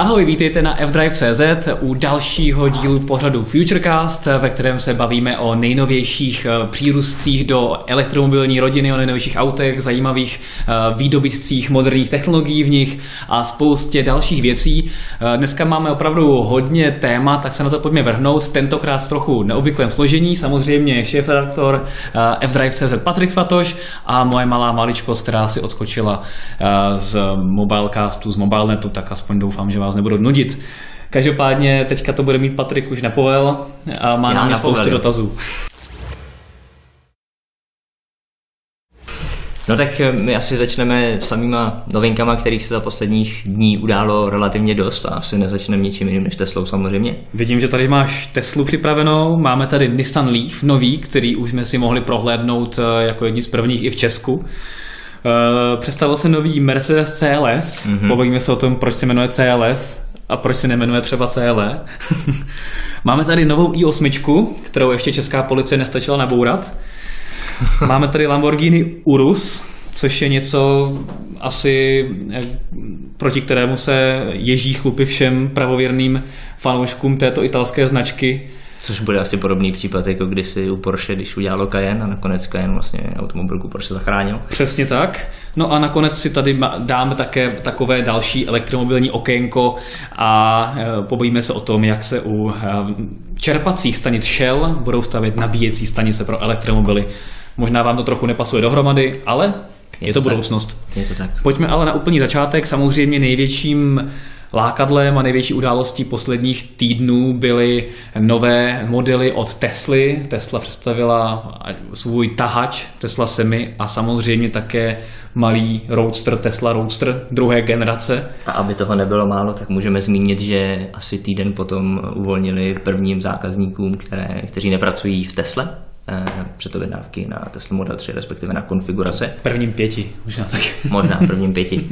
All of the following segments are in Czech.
Ahoj, vítejte na fdrive.cz u dalšího dílu pořadu Futurecast, ve kterém se bavíme o nejnovějších eh, přírůstcích do elektromobilní rodiny, o nejnovějších autech, zajímavých eh, výdobytcích moderních technologií v nich a spoustě dalších věcí. Eh, dneska máme opravdu hodně témat, tak se na to pojďme vrhnout, tentokrát v trochu neobvyklém složení, samozřejmě šéf-redaktor fdrive.cz Patrik Svatoš a moje malá maličkost, která si odskočila z Mobilecastu, z Mobilenetu, tak aspoň doufám, že vás nebudu nudit. Každopádně teďka to bude mít Patrik už napovel a má na mě spoustu dotazů. No tak eh, my asi začneme samýma novinkama, kterých se za posledních dní událo relativně dost a asi nezačneme ničím jiným než Teslou samozřejmě. Vidím, že tady máš Teslu připravenou, máme tady Nissan Leaf nový, který už jsme si mohli prohlédnout eh, jako jedni z prvních i v Česku. Uh, představil se nový Mercedes CLS. Mm-hmm. Pobavíme se o tom, proč se jmenuje CLS a proč se nemenuje třeba CLE. Máme tady novou i8, kterou ještě česká policie nestačila nabourat. Máme tady Lamborghini Urus, což je něco asi eh, proti kterému se ježí chlupy všem pravověrným fanouškům této italské značky. Což bude asi podobný případ, jako kdysi u Porsche, když udělalo Cayenne a nakonec Cayenne vlastně automobilku Porsche zachránil. Přesně tak. No a nakonec si tady dáme také takové další elektromobilní okénko a e, pobojíme se o tom, jak se u e, čerpacích stanic Shell budou stavět nabíjecí stanice pro elektromobily. Možná vám to trochu nepasuje dohromady, ale je, je to, to budoucnost. Je to tak. Pojďme ale na úplný začátek. Samozřejmě největším Lákadlem a největší událostí posledních týdnů byly nové modely od Tesly. Tesla představila svůj tahač Tesla Semi a samozřejmě také malý Roadster Tesla Roadster druhé generace. A aby toho nebylo málo, tak můžeme zmínit, že asi týden potom uvolnili prvním zákazníkům, které, kteří nepracují v Tesle, předobjednávky na Tesla Model 3, respektive na konfigurace. Prvním pěti, možná tak. Možná prvním pěti.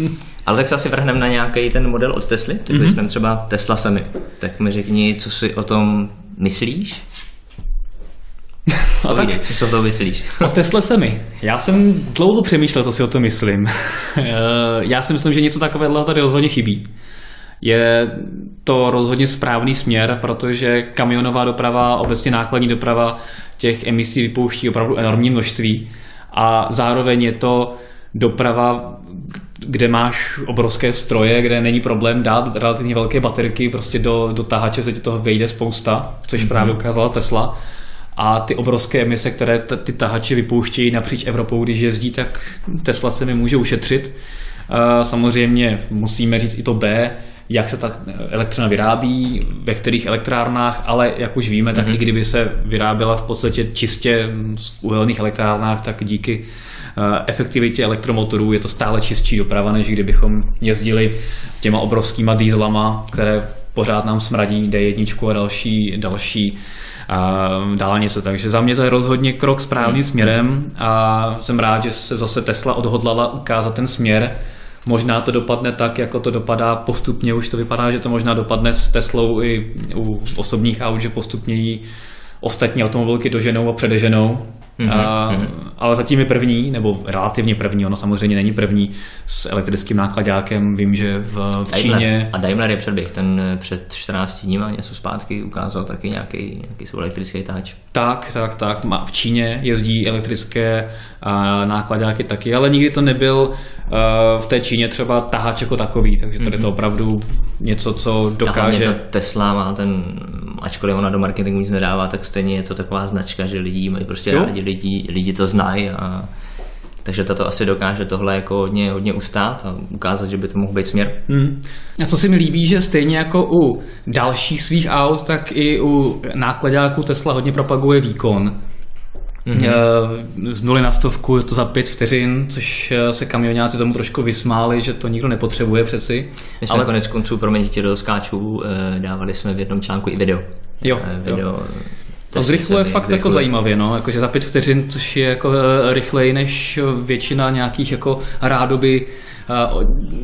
Ale tak se asi vrhneme na nějaký ten model od Tesly, tak mm-hmm. třeba Tesla sami. Tak mi řekni, co si o tom myslíš? A tak, co si o tom myslíš? O Tesla semi. Já jsem dlouho přemýšlel, co si o tom myslím. Eh, já si myslím, že něco takového tady rozhodně chybí. Je to rozhodně správný směr, protože kamionová doprava, obecně nákladní doprava těch emisí vypouští opravdu enormní množství a zároveň je to doprava, kde máš obrovské stroje, kde není problém dát relativně velké baterky, prostě do, do tahače se ti toho vejde spousta, což mm-hmm. právě ukázala Tesla. A ty obrovské emise, které t- ty tahače vypouštějí napříč Evropou, když jezdí, tak Tesla se mi může ušetřit. Samozřejmě musíme říct i to B, jak se ta elektřina vyrábí, ve kterých elektrárnách, ale jak už víme, tak mm-hmm. i kdyby se vyráběla v podstatě čistě z uhelných elektrárnách, tak díky eh, efektivitě elektromotorů je to stále čistší doprava, než kdybychom jezdili těma obrovskýma dýzlama, které pořád nám smradí D1 a další, další a eh, dálnice. Takže za mě to je rozhodně krok správným mhm. směrem a jsem rád, že se zase Tesla odhodlala ukázat ten směr, Možná to dopadne tak, jako to dopadá postupně, už to vypadá, že to možná dopadne s Teslou i u osobních aut, že postupně jí ostatní automobilky doženou a předeženou. Mm-hmm. A, ale zatím je první, nebo relativně první, ono samozřejmě není první s elektrickým nákladákem. Vím, že v, v Číně... A Daimler je předběh, ten eh, před 14 dní něco zpátky ukázal taky nějaký, nějaký svůj elektrický táč. Tak, tak, tak. V Číně jezdí elektrické nákladáky taky, ale nikdy to nebyl v té Číně třeba tahač jako takový, takže to je to mhm. opravdu něco, co dokáže... A Tesla má ten, ačkoliv ona do marketingu nic nedává, tak stejně je to taková značka, že lidi mají prostě jo? rádi, lidi, lidi to znají a takže tato asi dokáže tohle jako hodně, hodně ustát a ukázat, že by to mohl být směr. Hmm. A co si mi líbí, že stejně jako u dalších svých aut, tak i u nákladáků Tesla hodně propaguje výkon. Mm-hmm. Z nuly na stovku je to za pět vteřin, což eh, se kamionáci tomu trošku vysmáli, že to nikdo nepotřebuje přeci. My jsme Ale... konec konců, promiň, do skáčů, eh, dávali jsme v jednom článku i video. Jo, video. jo. To zrychluje fakt zrychluje. jako zajímavě, no, jakože za pět vteřin, což je jako rychleji než většina nějakých jako rádoby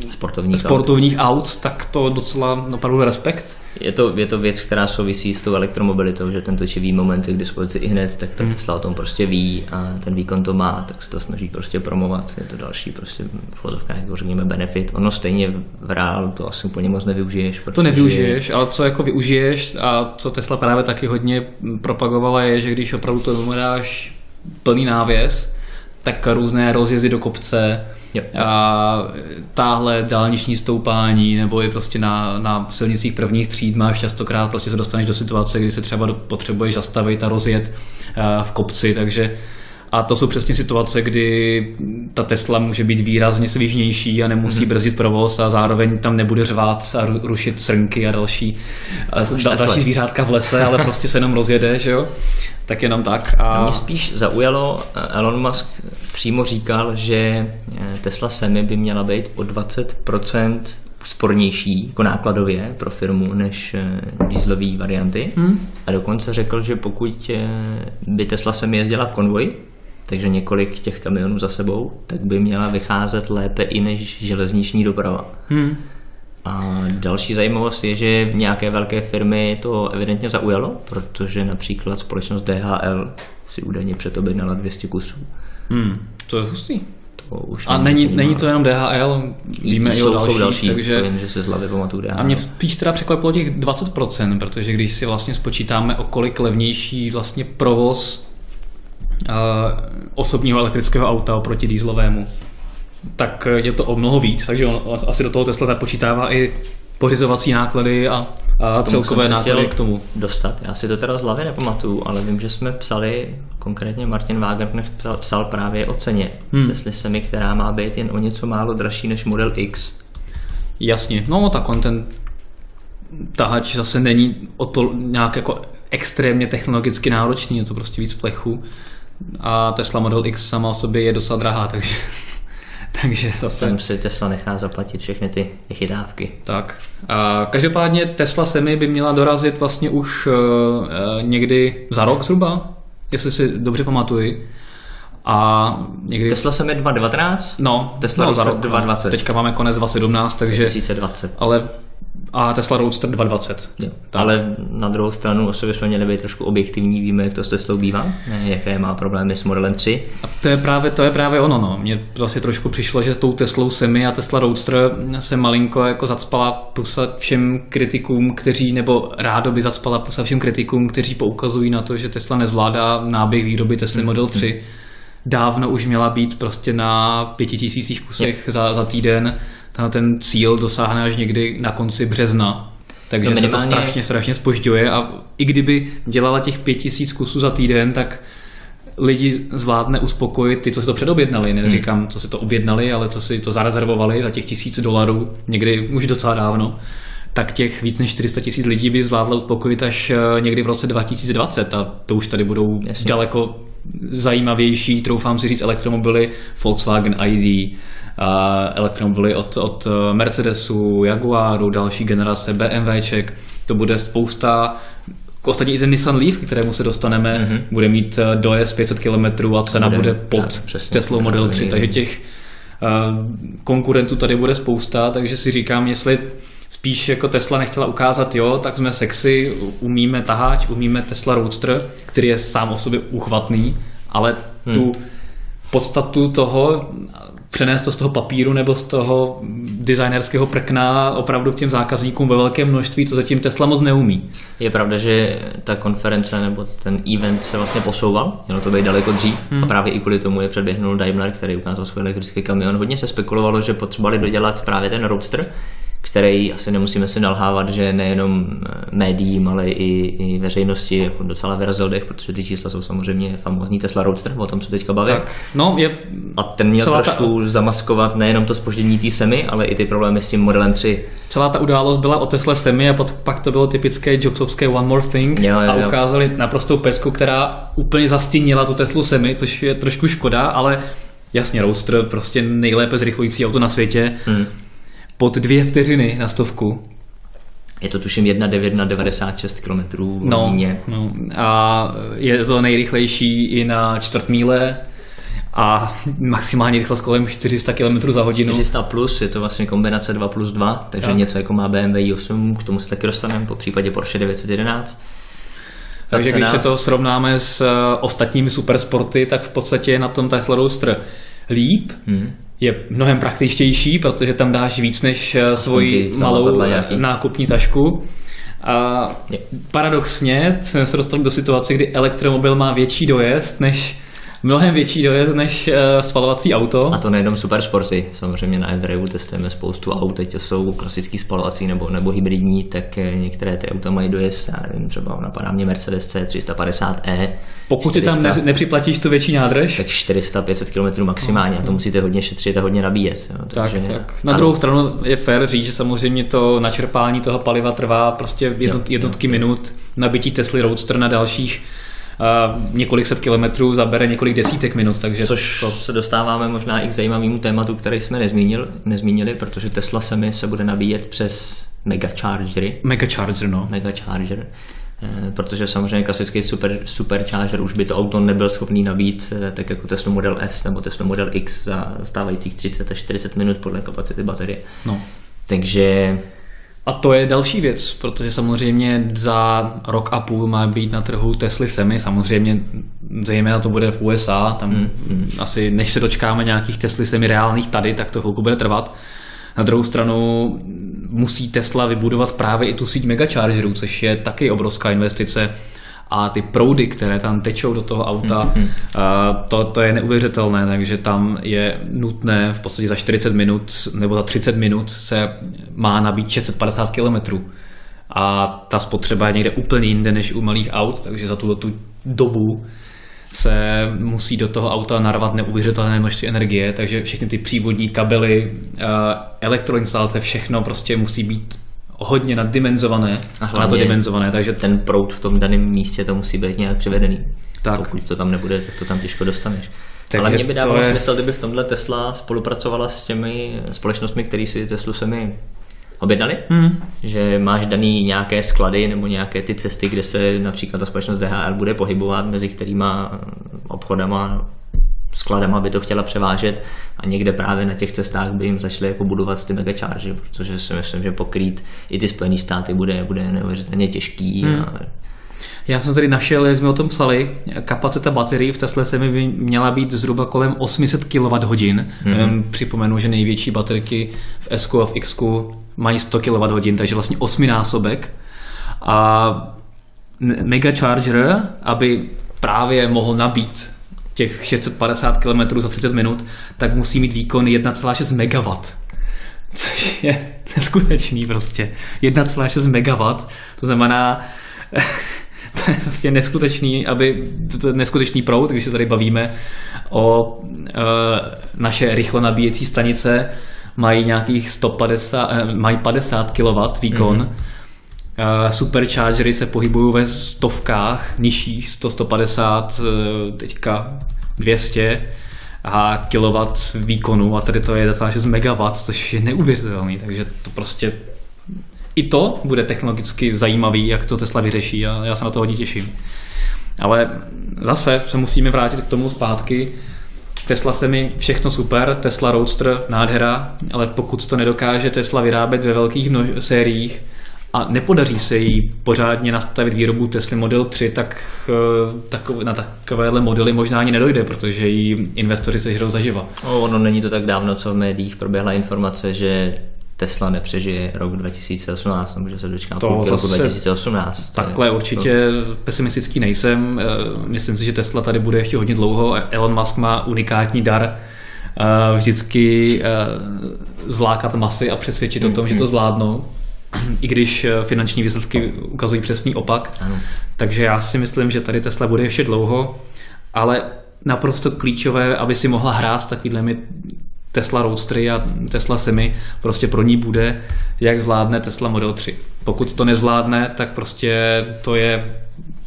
sportovních, sportovních aut. aut, tak to docela opravdu respekt. Je to, je to věc, která souvisí s tou elektromobilitou, že ten točivý moment je k dispozici i hned, tak ta hmm. Tesla o tom prostě ví a ten výkon to má, tak se to snaží prostě promovat. Je to další prostě v fotovkách, jako řekněme, benefit. Ono stejně v reálu to asi úplně moc nevyužiješ. To nevyužiješ, ale co jako využiješ a co Tesla právě taky hodně propagovala je, že když opravdu to dáš plný návěs, tak různé rozjezdy do kopce, a táhle dálniční stoupání nebo i prostě na, na silnicích prvních tříd máš častokrát prostě se dostaneš do situace, kdy se třeba potřebuješ zastavit a rozjet v kopci, takže a to jsou přesně situace, kdy ta Tesla může být výrazně svižnější a nemusí mm-hmm. brzdit provoz a zároveň tam nebude řvát a rušit srnky a další, a další zvířátka v lese, ale prostě se jenom rozjede, že jo? Tak jenom tak. A... Mě spíš zaujalo, eh, Elon Musk přímo říkal, že eh, Tesla Semi by měla být o 20% spornější jako nákladově pro firmu než eh, dieselové varianty. Hmm. A dokonce řekl, že pokud by Tesla Semi jezdila v konvoji, takže několik těch kamionů za sebou, tak by měla vycházet lépe i než železniční doprava. Hmm. A další zajímavost je, že nějaké velké firmy to evidentně zaujalo, protože například společnost DHL si údajně předobjednala 200 kusů. Hmm, to je hustý. To už a není, není to jenom DHL, víme jsou, i o další, jsou další takže... Vím, že se z hlavy pamatuju DHL. A mě spíš teda překvapilo těch 20%, protože když si vlastně spočítáme, o kolik levnější vlastně provoz osobního elektrického auta oproti dýzlovému, tak je to o mnoho víc, takže on asi do toho Tesla započítává i pořizovací náklady a, a celkové náklady k tomu. Dostat. Já si to teda z hlavy nepamatuju, ale vím, že jsme psali, konkrétně Martin Wagenknecht psal právě o ceně hmm. Tesly Semi, která má být jen o něco málo dražší než Model X. Jasně, no tak on ten tahač zase není o to nějak jako extrémně technologicky náročný, je to prostě víc plechu a Tesla Model X sama o sobě je docela drahá, takže, takže zase... Tam si Tesla nechá zaplatit všechny ty chytávky. Tak. A každopádně Tesla Semi by měla dorazit vlastně už uh, někdy za rok zhruba, jestli si dobře pamatuji. A někdy... Tesla Semi 2019? No, Tesla no, za rok 2020. Teďka máme konec 2017, takže... 2020. Ale a Tesla Roadster 220. Jo. Ale na druhou stranu asi bychom měli být trošku objektivní, víme, jak to s Teslou bývá, jaké má problémy s Modelem 3. A to je právě, to je právě ono. No. Mně vlastně trošku přišlo, že s tou Teslou Semi a Tesla Roadster se malinko jako zacpala pusa všem kritikům, kteří, nebo rádo by zacpala pusa všem kritikům, kteří poukazují na to, že Tesla nezvládá náběh výroby Tesly hmm. Model 3. Dávno už měla být prostě na pěti tisících kusech za, za týden ten cíl dosáhne až někdy na konci března. Takže to se to strašně, strašně spožďuje a i kdyby dělala těch pět tisíc kusů za týden, tak lidi zvládne uspokojit ty, co si to předobjednali. Neříkám, hmm. co si to objednali, ale co si to zarezervovali za těch tisíc dolarů, někdy už docela dávno tak těch víc než 400 tisíc lidí by zvládlo uspokojit až eh, někdy v roce 2020 a to už tady budou Jasně. daleko zajímavější, troufám si říct, elektromobily Volkswagen ID, elektromobily od, od Mercedesu, Jaguaru, další generace, BMWček, to bude spousta Ostatně i ten Nissan Leaf, kterému se dostaneme, mm-hmm. bude mít eh, dojezd 500 km a cena bude, bude pod Tesla Model 3, takže těch uh, konkurentů tady bude spousta, takže si říkám, jestli spíš jako Tesla nechtěla ukázat, jo, tak jsme sexy, umíme taháč, umíme Tesla Roadster, který je sám o sobě uchvatný, ale hmm. tu podstatu toho přenést to z toho papíru nebo z toho designerského prkna opravdu k těm zákazníkům ve velkém množství, to zatím Tesla moc neumí. Je pravda, že ta konference nebo ten event se vlastně posouval, mělo to být daleko dřív hmm. a právě i kvůli tomu je předběhnul Daimler, který ukázal svůj elektrický kamion. Hodně se spekulovalo, že potřebovali dodělat právě ten Roadster, který asi nemusíme si nalhávat, že nejenom eh, médiím, ale i, i veřejnosti jako docela vyrazil dech, protože ty čísla jsou samozřejmě famózní Tesla Roadster, o tom se teďka baví. Tak, no, je a ten měl trošku ta... zamaskovat nejenom to spoždění té Semi, ale i ty problémy s tím modelem 3. Celá ta událost byla o Tesla Semi a pod, pak to bylo typické Jobsovské One More Thing jo, jo, jo. a ukázali naprostou pesku, která úplně zastínila tu Teslu Semi, což je trošku škoda, ale jasně Roadster, prostě nejlépe zrychlující auto na světě. Hmm pod dvě vteřiny na stovku. Je to tuším 1,9 na 96 km no, no, a je to nejrychlejší i na čtvrt míle a maximální rychlost kolem 400 km za hodinu. 400 plus, je to vlastně kombinace 2 plus 2, takže tak. něco jako má BMW i8, k tomu se taky dostaneme, po případě Porsche 911. Takže když se to srovnáme s uh, ostatními supersporty, tak v podstatě je na tom Tesla Roadster líp, hmm. Je mnohem praktičtější, protože tam dáš víc než uh, svoji malou nákupní tašku. A paradoxně jsme se dostali do situace, kdy elektromobil má větší dojezd než mnohem větší dojezd než uh, spalovací auto. A to nejenom supersporty, samozřejmě na iDrive testujeme spoustu aut, teď to jsou klasický spalovací nebo, nebo hybridní, tak eh, některé ty auta mají dojezd, já nevím, třeba napadá mě Mercedes C350e. Pokud 400, si tam ne, nepřiplatíš tu větší nádrž, tak 400-500 km maximálně a to musíte hodně šetřit a hodně nabíjet. Jo, takže, tak, tak. Na ano. druhou stranu je fér říct, že samozřejmě to načerpání toho paliva trvá prostě jednot, jednotky jo, jo. minut, nabití Tesla Roadster na dalších několik set kilometrů zabere několik desítek minut. Takže Což to... se dostáváme možná i k zajímavému tématu, který jsme nezmínili, nezmínili protože Tesla Semi se bude nabíjet přes megachargery. Megacharger, no. Megacharger eh, protože samozřejmě klasický super, supercharger už by to auto nebyl schopný nabít eh, tak jako Tesla Model S nebo Tesla Model X za stávajících 30 až 40 minut podle kapacity baterie. No. Takže a to je další věc, protože samozřejmě za rok a půl má být na trhu Tesla Semi, samozřejmě zejména to bude v USA, tam hmm. asi než se dočkáme nějakých Tesla Semi reálných tady, tak to chvilku bude trvat. Na druhou stranu musí Tesla vybudovat právě i tu síť megachargerů, což je taky obrovská investice a ty proudy, které tam tečou do toho auta, mm-hmm. to, to je neuvěřitelné, takže tam je nutné v podstatě za 40 minut nebo za 30 minut se má nabít 650 km. A ta spotřeba je někde úplně jinde než u malých aut, takže za tuto tu dobu se musí do toho auta narvat neuvěřitelné množství energie, takže všechny ty přívodní kabely, elektroinstalace, všechno prostě musí být hodně naddimenzované a na to dimenzované. Takže ten proud v tom daném místě to musí být nějak přivedený. Tak. Pokud to tam nebude, tak to tam těžko dostaneš. Takže Ale mě by dávalo je... smysl, kdyby v tomhle Tesla spolupracovala s těmi společnostmi, které si Teslu semi objednali, hmm. že máš daný nějaké sklady nebo nějaké ty cesty, kde se například ta společnost DHL bude pohybovat, mezi kterýma obchodama skladem, aby to chtěla převážet a někde právě na těch cestách by jim začaly jako budovat ty megacharge, protože si myslím, že pokrýt i ty Spojené státy bude, bude neuvěřitelně těžký. Hmm. A... Já jsem tady našel, jak jsme o tom psali, kapacita baterií v Tesla se mi měla být zhruba kolem 800 kWh. Hmm. Připomenu, že největší baterky v S a v X mají 100 kWh, takže vlastně osminásobek. A megacharger, aby právě mohl nabít těch 650 km za 30 minut, tak musí mít výkon 1,6 MW. Což je neskutečný prostě. 1,6 MW, to znamená, to je vlastně neskutečný, aby, to je neskutečný proud, když se tady bavíme o uh, naše rychlo nabíjecí stanice, mají nějakých 150, uh, eh, mají 50 kW výkon, mm-hmm. Uh, superchargery se pohybují ve stovkách, nižších, 100, 150, uh, teďka 200 a kilowatt výkonu a tady to je 1,6 MW, což je neuvěřitelný, takže to prostě i to bude technologicky zajímavý, jak to Tesla vyřeší a já se na to hodně těším. Ale zase se musíme vrátit k tomu zpátky. Tesla se mi všechno super, Tesla Roadster nádhera, ale pokud to nedokáže Tesla vyrábět ve velkých množ- sériích, a nepodaří se jí pořádně nastavit výrobu Tesla Model 3, tak, eh, tak na takovéhle modely možná ani nedojde, protože jí investoři sežrou zaživa. No, ono není to tak dávno, co v médiích proběhla informace, že Tesla nepřežije rok 2018, nebo že se dočká to půlky roku 2018. Takhle určitě to... pesimistický nejsem. Eh, myslím si, že Tesla tady bude ještě hodně dlouho. Elon Musk má unikátní dar eh, vždycky zlákat masy a přesvědčit o tom, že to zvládnou. I když eh, finanční výsledky ukazují přesný opak. Ano. Takže já si myslím, že tady Tesla bude ještě dlouho, ale naprosto klíčové, aby si mohla hrát s takovými Tesla Roadstery a Tesla Semi, prostě pro ní bude, jak zvládne Tesla Model 3. Pokud to nezvládne, tak prostě to je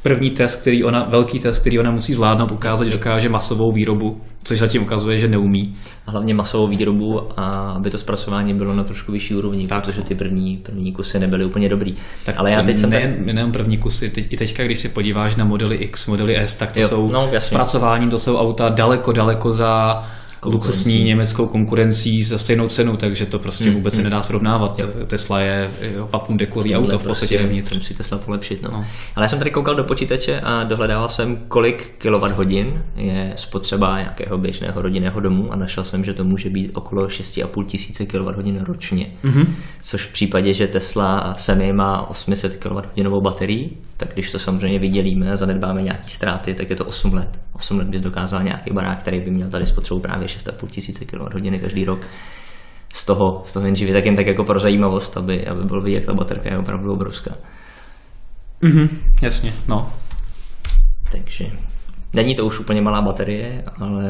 první test, který ona, velký test, který ona musí zvládnout, ukázat, že dokáže masovou výrobu, což zatím ukazuje, že neumí. A hlavně masovou výrobu a aby to zpracování bylo na trošku vyšší úrovni, tak. protože ty první, první kusy nebyly úplně dobrý. Tak ale já teď jsem... Ne, první kusy, teď, i teďka, když si podíváš na modely X, modely S, tak to jo, jsou no, zpracováním, to jsou auta daleko, daleko za luxusní německou konkurencí za stejnou cenu, takže to prostě mm, vůbec se mm. nedá srovnávat. Jo. Tesla je papun deklový auto v podstatě prostě, Musím si Tesla polepšit. No. no. Ale já jsem tady koukal do počítače a dohledával jsem, kolik kWh je spotřeba nějakého běžného rodinného domu a našel jsem, že to může být okolo 6,5 tisíce kWh ročně. Mm-hmm. Což v případě, že Tesla Semi má 800 kWh baterii, tak když to samozřejmě vydělíme a zanedbáme nějaký ztráty, tak je to 8 let. 8 let bys dokázal nějaký barák, který by měl tady spotřebu právě 6,5 tisíce kWh každý rok z toho, z toho jen živit, tak jen tak jako pro zajímavost, aby, aby byl vidět, jak ta baterka je opravdu obrovská. Mhm, jasně, no. Takže není to už úplně malá baterie, ale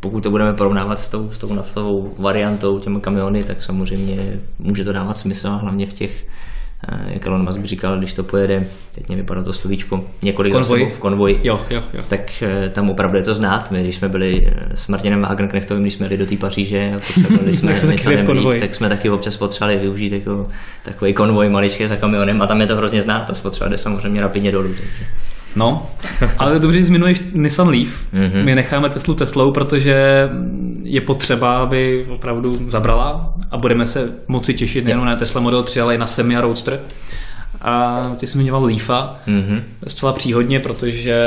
pokud to budeme porovnávat s tou, s tou naftovou variantou, těmi kamiony, tak samozřejmě může to dávat smysl, hlavně v těch jak Elon Musk říkal, když to pojede, teď mě vypadá to slovíčko, několik konvoj. v konvoji, jo, jo, jo. tak eh, tam opravdu je to znát. My, když jsme byli eh, s Martinem Wagenknechtovým, když jsme jeli do té Paříže a potřebovali jsme být, tak jsme taky občas potřebovali využít jako takový konvoj maličký za kamionem a tam je to hrozně znát, ta spotřeba jde samozřejmě rapidně dolů. Takže. No, ale dobře, že zmiňuješ Nissan Leaf. Mm-hmm. My necháme Teslu Teslou, protože je potřeba, aby opravdu zabrala a budeme se moci těšit nejen na Tesla Model 3, ale i na Semi a Roadster. A ty jsi zmiňoval Leafa mm-hmm. zcela příhodně, protože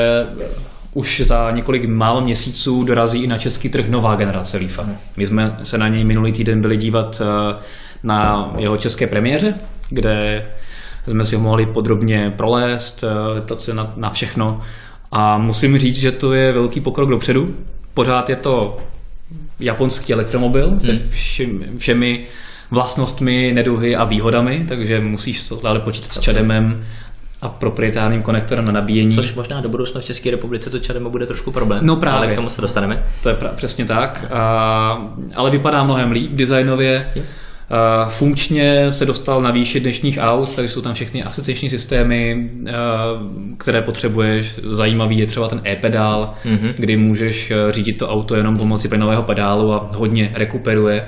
už za několik málo měsíců dorazí i na český trh nová generace Leafa. My jsme se na něj minulý týden byli dívat eh, na jeho české premiéře, kde jsme si ho mohli podrobně prolést, to se na, na všechno. A musím říct, že to je velký pokrok dopředu. Pořád je to japonský elektromobil hmm. se všemi, všemi vlastnostmi, neduhy a výhodami, takže musíš to dále počítat s čademem a proprietárním konektorem na nabíjení. Což možná do budoucna v České republice to čademo bude trošku problém, no právě. ale k tomu se dostaneme. To je pra- přesně tak, a, ale vypadá mnohem líp designově. Je Funkčně se dostal na výši dnešních aut, takže jsou tam všechny asistenční systémy, které potřebuješ. Zajímavý je třeba ten e-pedál, mm-hmm. kdy můžeš e, řídit to auto jenom pomocí plynového pedálu a hodně rekuperuje.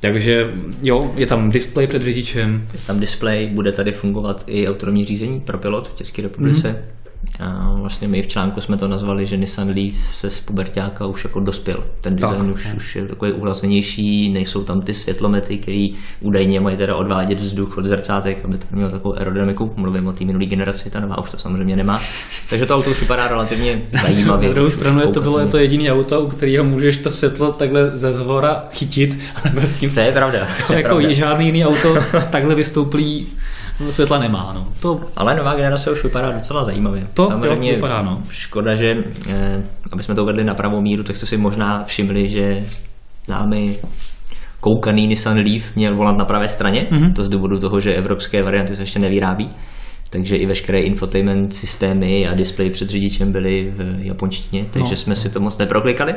Takže jo, je tam display před řidičem. Je tam display, bude tady fungovat i autonomní řízení pro pilot v České republice. Mm-hmm. A vlastně my v článku jsme to nazvali, že Nissan Leaf se z pubertáka už jako dospěl. Ten design tak, už, už je takový uhlazenější, nejsou tam ty světlomety, které údajně mají teda odvádět vzduch od zrcátek, aby to mělo takovou aerodynamiku. Mluvím o té minulé generaci, ta nová už to samozřejmě nemá. Takže to auto už vypadá relativně zajímavě. Na druhou stranu je to bylo je to jediný auto, u kterého můžeš to světlo takhle ze zvora chytit. to je pravda. To, je jako pravda. žádný jiný auto takhle vystouplí světla nemá. No. To... Ale nová generace už vypadá docela zajímavě. To Samozřejmě jo, vypadá, no. škoda, že eh, aby jsme to uvedli na pravou míru, tak jste si možná všimli, že námi koukaný Nissan Leaf měl volant na pravé straně, mm-hmm. to z důvodu toho, že evropské varianty se ještě nevyrábí takže i veškeré infotainment systémy a display před řidičem byly v japonštině, takže no. jsme si to moc neproklikali.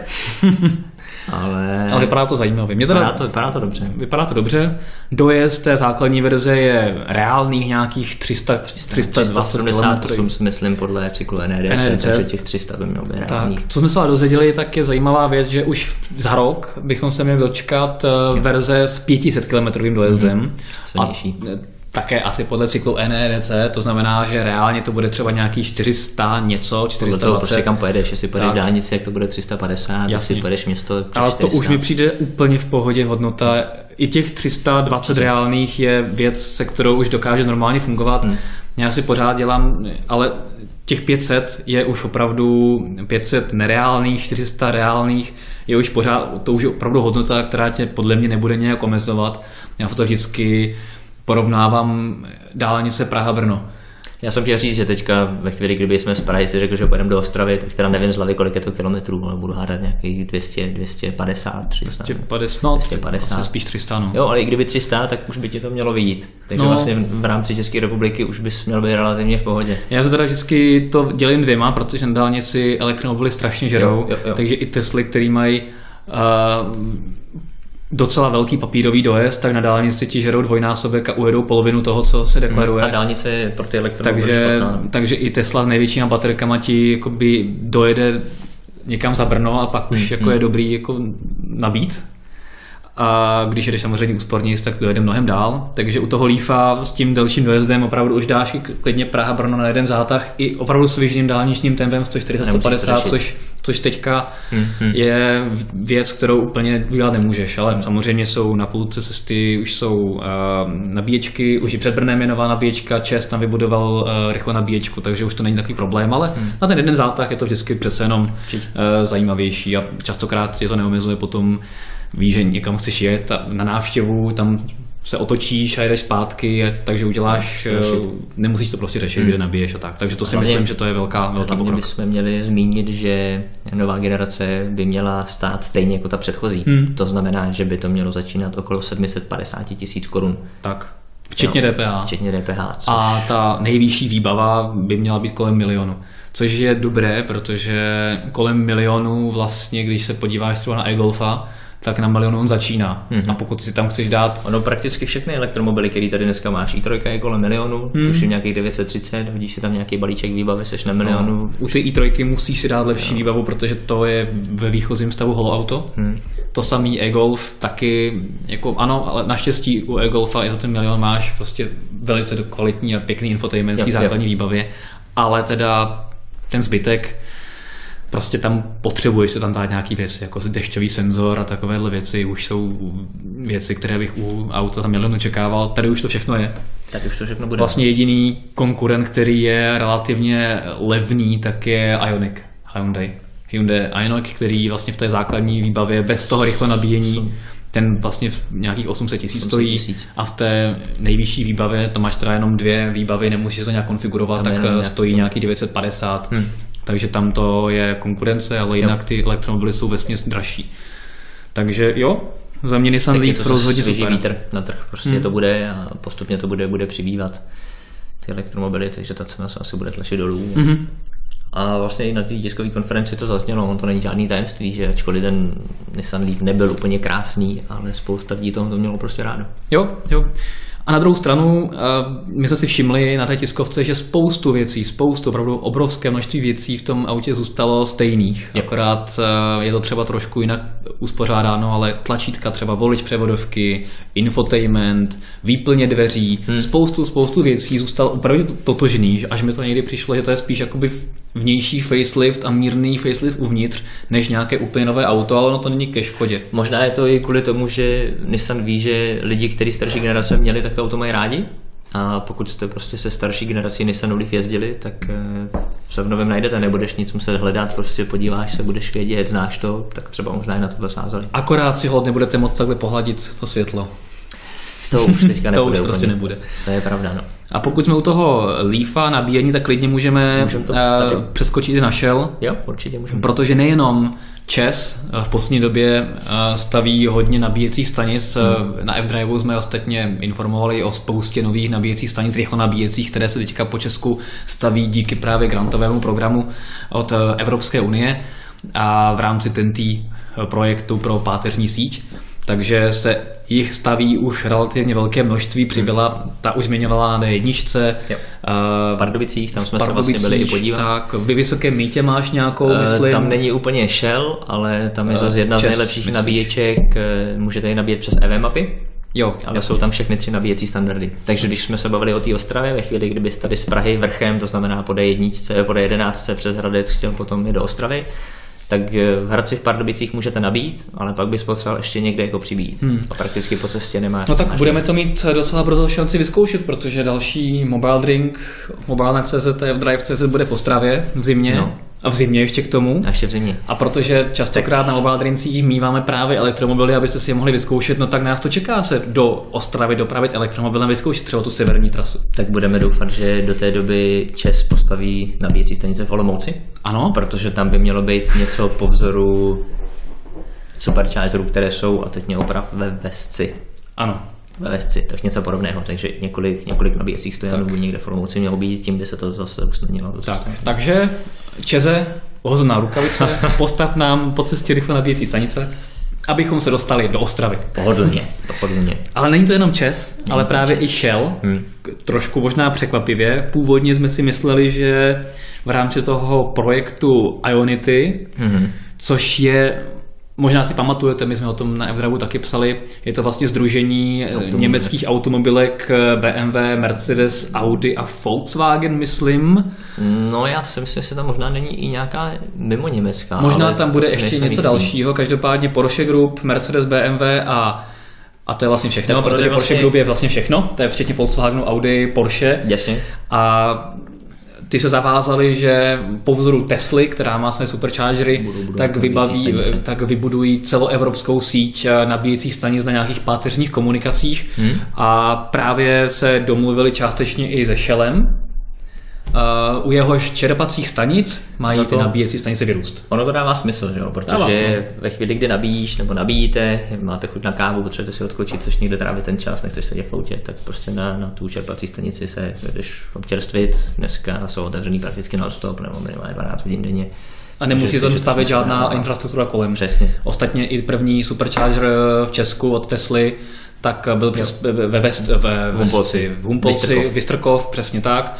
ale... ale vypadá to zajímavě. Mě teda... vypadá, to, vypadá to dobře. Vypadá to dobře. Dojezd té základní verze je reálných nějakých 300, 300 378 si myslím podle cyklu NRDC, takže těch 300 by mělo být reálných. Co jsme se ale dozvěděli, tak je zajímavá věc, že už za rok bychom se měli dočkat eh, verze s 500 km dojezdem. Mm-hmm. A také asi podle cyklu NEDC, to znamená, že reálně to bude třeba nějaký 400 něco, 420. Podle toho prostě kam pojedeš, jestli pojedeš dálnici, jak to bude 350, jestli pojedeš město, 400. Ale to už mi přijde úplně v pohodě hodnota. I těch 320 reálných je věc, se kterou už dokáže normálně fungovat. Hmm. Já si pořád dělám, ale těch 500 je už opravdu 500 nereálných, 400 reálných, je už pořád, to už je opravdu hodnota, která tě podle mě nebude nějak omezovat. Já to vždycky porovnávám dálnice Praha-Brno. Já jsem chtěl říct, že teďka ve chvíli, kdyby jsme z Prahy si řekl, že pojedeme do Ostravy, tak teda nevím z hlavy, kolik je to kilometrů, ale budu hádat nějakých 200, 250, 300. 250, no, 250. spíš 300, no. Jo, ale i kdyby 300, tak už by ti to mělo vidět. Takže no. vlastně v rámci České republiky už bys měl být relativně v pohodě. Já se teda vždycky to dělím dvěma, protože na dálnici elektromobily strašně žerou, jo, jo, jo. takže i Tesly, který mají uh, docela velký papírový dojezd, tak na dálnici ti žerou dvojnásobek a ujedou polovinu toho, co se deklaruje. Ta dálnice je pro ty elektromobily takže, takže i Tesla s největšíma baterkama ti jakoby dojede někam za Brno a pak už Hmm, jako je dobrý jako nabít. A když jedeš samozřejmě úsporně, tak dojede mnohem dál. Takže u toho Leafa s tím delším dojezdem opravdu už dáš klidně Praha Brno na jeden zátah i opravdu s vyžným dálničním tempem 140 Nemusíš to 150, řešit. což, což teďka Hmm, hmm. je věc, kterou úplně udělat nemůžeš, ale samozřejmě jsou na půlce cesty, už jsou uh, nabíječky, už i před Brnem je nová nabíječka, Čes tam vybudoval uh, rychle nabíječku, takže už to není takový problém, ale Hmm. na ten jeden zátah je to vždycky přece jenom uh, zajímavější a častokrát je to neomezuje potom víš, že někam chceš jet a na návštěvu, tam se otočíš a jedeš zpátky, takže uděláš, Tak, uh, nemusíš to prostě řešit, kde nabiješ a tak. Takže to si Hlavně- myslím, že to je velká, velká pokrok. bychom měli zmínit, že nová generace by měla stát stejně jako ta předchozí. Hmm. To znamená, že by to mělo začínat okolo 750 tisíc korun. Tak, včetně Jo, DPH. Včetně DPH. Co... A ta nejvyšší výbava by měla být kolem milionu. Což je dobré, protože kolem milionu vlastně, když se podíváš třeba na e-golfa, tak na milionu on začíná. Mhm. A pokud si tam chceš dát Ono prakticky všechny elektromobily, které tady dneska máš, i3 je kolem milionu, Hmm. hmm. tuším nějakých 930, hodíš si tam nějaký balíček výbavy, seš na milionu. No, u ty i3 musíš si dát lepší výbavu, protože to je ve výchozím stavu holoauto. Hmm. To samý e-golf taky, jako ano, ale naštěstí u e-golfa i za ten milion máš prostě velice kvalitní a pěkný infotainment v té Jo, jo. základní výbavě, ale teda ten zbytek prostě tam potřebuješ se tam dát nějaký věci, jako dešťový senzor a takovéhle věci už jsou věci, které bych u auta za milion očekával. Tady už to všechno je. Tady už to všechno bude. Vlastně jediný konkurent, který je relativně levný, tak je Ioniq, Hyundai. Hyundai Ioniq, který vlastně v té základní výbavě bez toho rychle nabíjení ten vlastně v nějakých 800 tisíc 800 stojí a v té nejvyšší výbavě, to máš teda jenom dvě výbavy, nemusíš to nějak konfigurovat, Tam tak jenom eh, stojí nějaký 950. Hmm. Takže tam to je konkurence, ale jinak ty elektromobily jsou vesměs dražší. Takže jo, za mě Nissan Leaf rozhodně super. vítr na trh, prostě Hmm. to bude a postupně to bude, bude přibývat ty elektromobily, takže ta cena se asi bude tlačit dolů. Mhm. A vlastně i na té tiskové konferenci to zaznělo, on to není žádný tajemství, že ačkoliv ten Nissan Leaf nebyl úplně krásný, ale spousta lidí toho to mělo prostě rádo. Jo, jo. A na druhou stranu, eh, my jsme si všimli na té tiskovce, že spoustu věcí, spoustu, opravdu obrovské množství věcí v tom autě zůstalo stejných. Jo. Akorát eh, je to třeba trošku jinak uspořádáno, ale tlačítka třeba volič převodovky, infotainment, výplně dveří, hmm. spoustu, spoustu věcí zůstalo opravdu to- totožný, až mi to někdy přišlo, že to je spíš jakoby vnější facelift a mírný facelift uvnitř, než nějaké úplně nové auto, ale ono to není ke škodě. Možná je to i kvůli tomu, že Nissan ví, že lidi, kteří starší generace měli, tak to auto mají rádi. A pokud jste prostě se starší generací Nissan Leaf jezdili, tak eh, se v novém najdete, nebudeš nic muset hledat, prostě podíváš se, budeš vědět, znáš to, tak třeba možná i na to sázeli. Akorát si hodně budete moc takhle pohladit to světlo. To už teďka To nebude už prostě úplně. nebude. To je pravda, no. A pokud jsme u toho Leafa nabíjení, tak klidně můžeme Můžeme to uh, tady. přeskočit i na Shell, Jo, určitě můžeme. protože nejenom ČES eh, v poslední době eh, staví hodně nabíjecích stanic. Hmm. Na F-Drive jsme ostatně informovali o spoustě nových nabíjecích stanic, rychlo nabíjecích, které se teďka po Česku staví díky právě grantovému programu od eh, Evropské unie a v rámci TNT projektu pro páteřní síť. Takže se jich staví už relativně velké množství, přibyla ta už zmiňovaná D1. Jo. eh, V Pardubicích, tam jsme se vlastně byli i Pardubicích, podívat. Tak, vy vysoké mítě máš nějakou, Eh, myslím. Tam není úplně Shell, ale tam je Eh, zase jedna z Čes, nejlepších myslíš? nabíječek. Můžete ji nabíjet přes EV mapy, Jo, ale jsou tam všechny tři nabíjecí standardy. Takže když jsme se bavili o té Ostravě, ve chvíli, kdybyste tady z Prahy vrchem, to znamená po D1, po D11 přes Hradec chtěl potom jít do Ostravy, tak eh, v Hradci v Pardubicích můžete nabít, ale pak bys potřeboval ještě někde jako přibít. Hmm. A prakticky po cestě nemáš. No tak máš budeme to mít docela brzo šanci vyzkoušet, protože další mobile drink, mobile.cz, Drive.cz bude v Ostravě v zimě No. A v zimě ještě k tomu. A ještě v zimě. A protože častokrát na mobile drincích míváme právě elektromobily, abyste si je mohli vyzkoušet, no tak nás to čeká se do Ostravy dopravit elektromobilem, vyzkoušet třeba tu severní trasu. Tak budeme doufat, že do té doby Čes postaví nabíjecí stanice v Olomouci. Ano, protože tam by mělo být něco po vzoru superchargerů, které jsou, a teď mě oprav, ve Vesci. ano. Ve Vesci, tak něco podobného, takže několik, několik nabíjecích stojanů by někde v Olomouci mělo být, tím by se to zase usnadnilo. Tak, takže Čeze, hozená rukavice, postav nám po cestě rychle nabíjecí stanice abychom se dostali do Ostravy. Pohodlně, pohodlně. Ale není to jenom Čes, ale právě Čes. i Shell. Hmm. Trošku možná překvapivě. Původně jsme si mysleli, že v rámci toho projektu Ionity, hmm. což je Možná si pamatujete, my jsme o tom na Evdravu taky psali, je to vlastně združení Automobil. německých automobilek BMW, Mercedes, Audi a Volkswagen, myslím. No já si myslím, že tam možná není i nějaká mimo německá. Možná tam bude ještě něco jistý. dalšího, každopádně Porsche Group, Mercedes, BMW a a to je vlastně všechno, to protože vlastně... Porsche Group je vlastně všechno, to je včetně Volkswagenu, Audi, Porsche. Jasně. A ty se zavázali, že po vzoru Tesly, která má své superchargery, tak, vybaví, tak vybudují celoevropskou síť eh, nabíjecích stanic na nějakých páteřních komunikacích hmm. a právě se domluvili částečně i se Shellem, Uh, u jehož čerpacích stanic mají no to, ty nabíjecí stanice vyrůst. Ono to dává smysl, že jo? protože dává. Ve chvíli, kdy nabíjíš nebo nabíjíte, máte chuť na kávu, potřebujete si odkočit, což někde trávit ten čas, nechceš sedět v autě, tak prostě na, na tu čerpací stanici se jdeš občerstvit. Dneska jsou otevřený prakticky na stop nebo minimálně 12 hodin denně. A nemusí tam stavět žádná infrastruktura kolem. Přesně. Ostatně i první supercharger v Česku od Tesly tak byl přes, ve, ve, ve, ve, v Humpolci, Vystrkov, přesně tak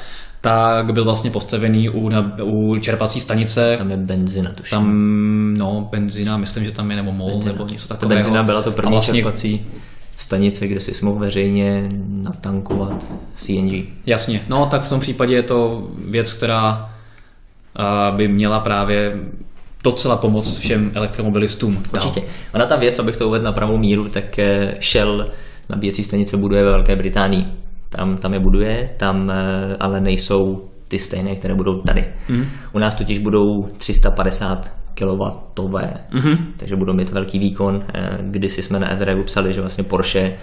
tak byl vlastně postavený u, na, u čerpací stanice. Tam je benzina, tuším. Tam, no, benzina, myslím, že tam je, nebo MOL, benzina. nebo něco takového. Ta benzina byla to první vlastně, čerpací stanice, kde si mohl veřejně natankovat CNG. Jasně, no tak v tom případě je to věc, která by měla právě docela pomoct všem elektromobilistům. Určitě. Ona ta věc, abych to uvedl na pravou míru, tak eh, Shell nabíjecí stanice buduje ve Velké Británii tam, tam je buduje, tam eh, ale nejsou ty stejné, které budou tady. Mm. U nás totiž budou 350 kW, mm-hmm. takže budou mít velký výkon. Eh, Kdysi jsme na Ethereu psali, že vlastně Porsche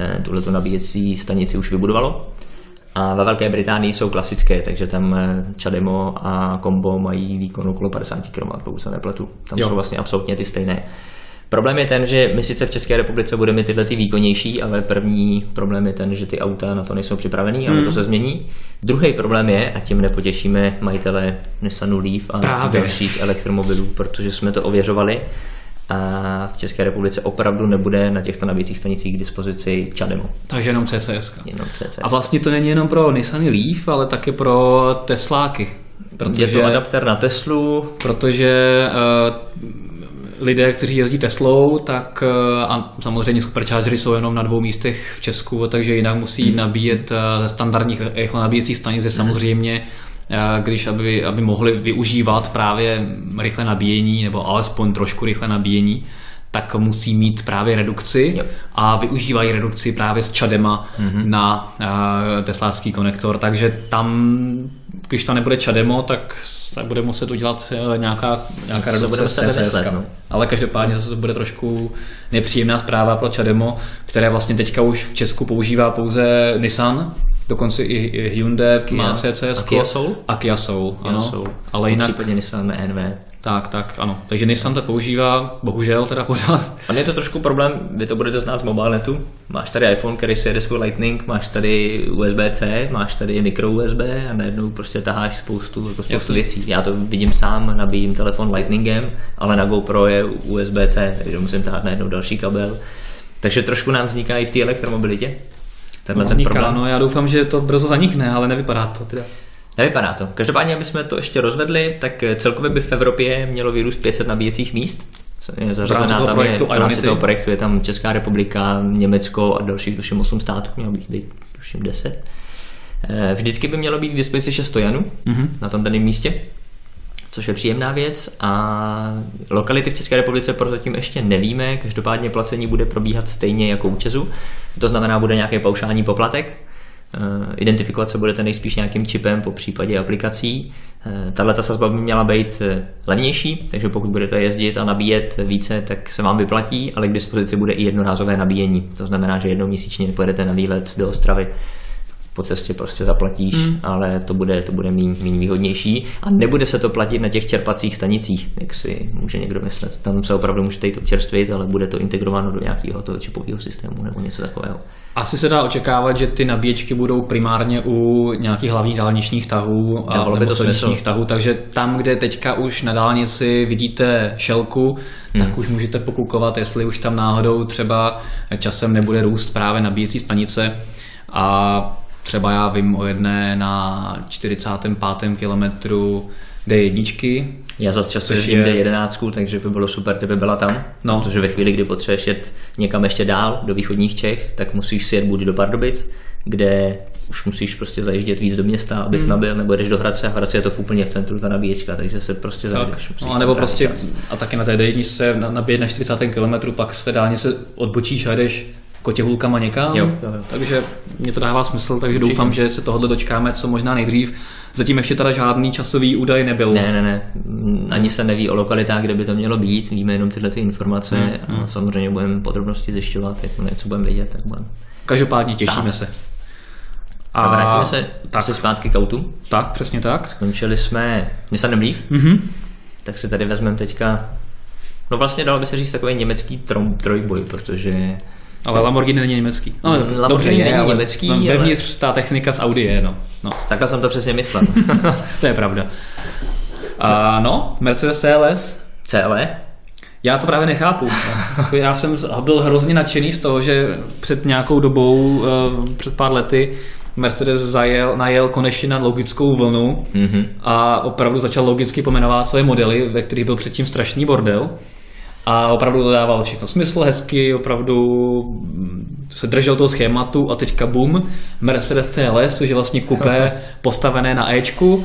eh, tuhle nabíjecí stanici už vybudovalo. A ve Velké Británii jsou klasické, takže tam Chademo a Combo mají výkon okolo 50 kW, pokud se nepletu. Tam jo. jsou vlastně absolutně ty stejné. Problém je ten, že my sice v České republice budeme tyhle ty výkonnější, ale první problém je ten, že ty auta na to nejsou připravený, ale mm. to se změní. Druhý problém je, a tím nepotěšíme majitele Nissanu Leaf a Právě. dalších elektromobilů, protože jsme to ověřovali, a v České republice opravdu nebude na těchto nabíjecích stanicích k dispozici Chademo. Takže jenom CCS. Jenom CCS. A vlastně to není jenom pro Nissan Leaf, ale také pro Tesláky. Protože, je to adapter na Teslu. Protože uh, lidé, kteří jezdí Teslou, tak eh, a samozřejmě superchargery jsou jenom na dvou místech v Česku, takže jinak musí hmm. nabíjet eh, ze standardních rychle nabíjecích stanic, hmm. samozřejmě eh, když aby, aby mohli využívat právě rychle nabíjení nebo alespoň trošku rychle nabíjení, tak musí mít právě redukci yep. a využívají redukci právě s čadema mm-hmm. na uh, teslácký konektor, takže tam, když tam nebude čademo, tak tak bude muset udělat eh, nějaká, nějaká redukce z CSS. No. Ale každopádně to bude trošku nepříjemná zpráva pro Chademo, které vlastně teďka už v Česku používá pouze Nissan, dokonce i Hyundai Kia, má CCS. A Kia Soul? A Kia Soul, Kia ano. Soul. Ale jinak... Případně Nissan NV. Tak, tak, ano. Takže Nissan to používá, bohužel teda pořád. A je to trošku problém, vy to budete znát z mobilnetu. Máš tady iPhone, který si jede svůj Lightning, máš tady USB-C, máš tady micro USB a najednou prostě taháš spoustu, jako spoustu Jasně. věcí. Já to vidím sám, nabíjím telefon Lightningem, ale na GoPro je USB-C, takže musím tahat najednou další kabel. Takže trošku nám vzniká i v té elektromobilitě. Tenhle no, ten problém. no já doufám, že to brzo zanikne, ale nevypadá to teda. Nevypadá to. Každopádně, aby jsme to ještě rozvedli, tak celkově by v Evropě mělo vyrůst 500 nabíjecích míst. Je zařazená tam projektu je, v rámci toho projektu je tam Česká republika, Německo a dalších tuším 8 států, mělo být, být tuším 10. Eh, vždycky by mělo být k dispozici 6 stojanů mm-hmm. na tom daném místě, což je příjemná věc a lokality v České republice prozatím ještě nevíme, každopádně placení bude probíhat stejně jako u Česu, to znamená bude nějaký paušální poplatek, Eh, identifikovat se budete nejspíš nějakým čipem po případě aplikací. Eh, tahle ta sazba by měla být eh, levnější, takže pokud budete jezdit a nabíjet více, tak se vám vyplatí, ale k dispozici bude i jednorázové nabíjení. To znamená, že jednou měsíčně pojedete na výlet do Ostravy po cestě prostě zaplatíš, hmm. ale to bude, to bude méně výhodnější a nebude se to platit na těch čerpacích stanicích, jak si může někdo myslet. Tam se opravdu můžete jít občerstvit, ale bude to integrováno do nějakého toho čipového systému nebo něco takového. Asi se dá očekávat, že ty nabíječky budou primárně u nějakých hlavních dálničních tahů a to silničních tahů, takže tam, kde teďka už na dálnici vidíte šelku, hmm. tak už můžete pokukovat, jestli už tam náhodou třeba časem nebude růst právě nabíjecí stanice a Třeba já vím o jedné na 45. kilometru D1. Já zase často jezdím je... D11, takže by bylo super, kdyby byla tam. No. Protože ve chvíli, kdy potřebuješ jet někam ještě dál, do východních Čech, tak musíš si jet buď do Pardubic, kde už musíš prostě zajíždět víc do města, abys hmm. nabil, nebo jdeš do Hradce a v Hradci je to v úplně v centru ta nabíječka, takže se prostě zajdeš. No, a nebo prostě, čas. a taky na té D1 se nabíjet na 40. kilometru, pak se dálnice odbočíš a jdeš kotěhulkama někam. Jo. Takže mě to dává smysl, takže Určitě. doufám, že se tohle dočkáme co možná nejdřív. Zatím ještě teda žádný časový údaj nebyl. Ne, ne, ne. Ani se neví o lokalitách, kde by to mělo být. Víme jenom tyhle ty informace hmm, hmm. a samozřejmě budeme podrobnosti zjišťovat, jak něco budeme vědět, tak budeme. Každopádně těšíme Stát. se. A, vrátíme se tak. se zpátky k autu. Tak, přesně tak. Skončili jsme Nissan Leaf. Mm-hmm. Tak si tady vezmeme teďka No vlastně dalo by se říct takový německý trom, trojboj, protože ale Lamborghini není německý. No, Lamborghini dobře, není je, německý, ale... Vevnitř ta technika z Audi je, no. no. Takhle jsem to přesně myslel. to je pravda. A no, Mercedes CLS. CLE? Já to právě nechápu. Já jsem byl hrozně nadšený z toho, že před nějakou dobou, eh, před pár lety, Mercedes zajel, najel konečně na logickou vlnu mm-hmm. a opravdu začal logicky pomenovat své modely, ve kterých byl předtím strašný bordel. A opravdu to dávalo všechno smysl, hezky, opravdu se držel toho schématu a teďka boom, Mercedes CLS, což je vlastně kupé postavené na Ečku,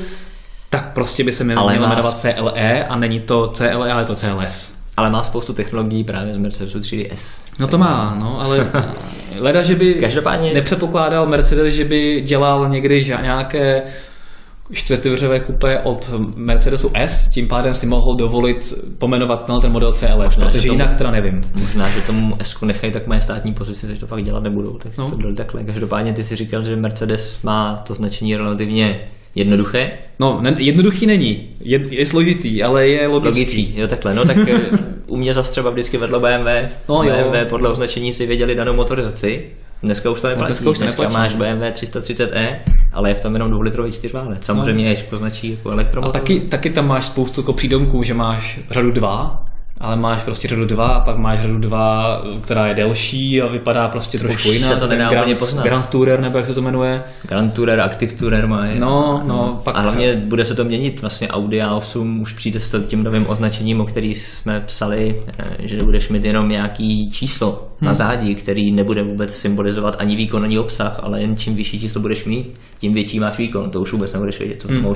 tak prostě by se mělo jmenovat CLE a není to CLE, ale to CLS. Ale má spoustu technologií právě z Mercedesu 3DS. No to má, no, ale leda, že by Každopádně... nepředpokládal Mercedes, že by dělal někdy nějaké čtyřdveřové kupé od Mercedesu S, tím pádem si mohl dovolit pomenovat ten model CLS, možná, protože tomu, jinak teda nevím. Možná, že tomu S nechají tak mé státní pozici, že to fakt dělat nebudou, tak no. to bylo takhle. Každopádně ty si říkal, že Mercedes má to značení relativně jednoduché. No, ne, jednoduchý není, je, je složitý, ale je logický. logický. Jo, takhle, no tak eh, u mě zase třeba vždycky vedlo BMW, no, BMW jo. podle označení si věděli danou motorizaci, Dneska už to neplatí. Dneska, už to Dneska neplatí. máš BMW 330e, ale je v tom jenom dvoulitrový čtyřválec. Samozřejmě no. je označí jako elektromotor. A taky, taky tam máš spoustu jako přídomků, že máš řadu 2, ale máš prostě řadu 2 a pak máš řadu 2, která je delší a vypadá prostě trošku jinak. se to nedá Grand, poznat. Grand Tourer, nebo jak se to jmenuje? Grand Tourer, Active Tourer má. No, no, pak... A hlavně bude se to měnit. Vlastně Audi A8 už přijde s tím novým označením, o který jsme psali, eh, že budeš mít jenom nějaký číslo hmm. na zádi, který nebude vůbec symbolizovat ani výkon, ani obsah, ale jen čím vyšší číslo budeš mít, tím větší máš výkon. To už vůbec nebudeš vědět, co v tom hmm.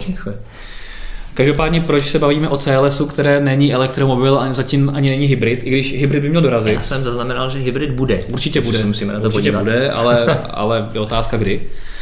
Každopádně proč se bavíme o CLSu, které není elektromobil ani zatím ani není hybrid, i když hybrid by měl dorazit. Já jsem zaznamenal, že hybrid bude. Určitě bude. Se musíme na to Určitě podívat. bude, ale, ale je otázka kdy.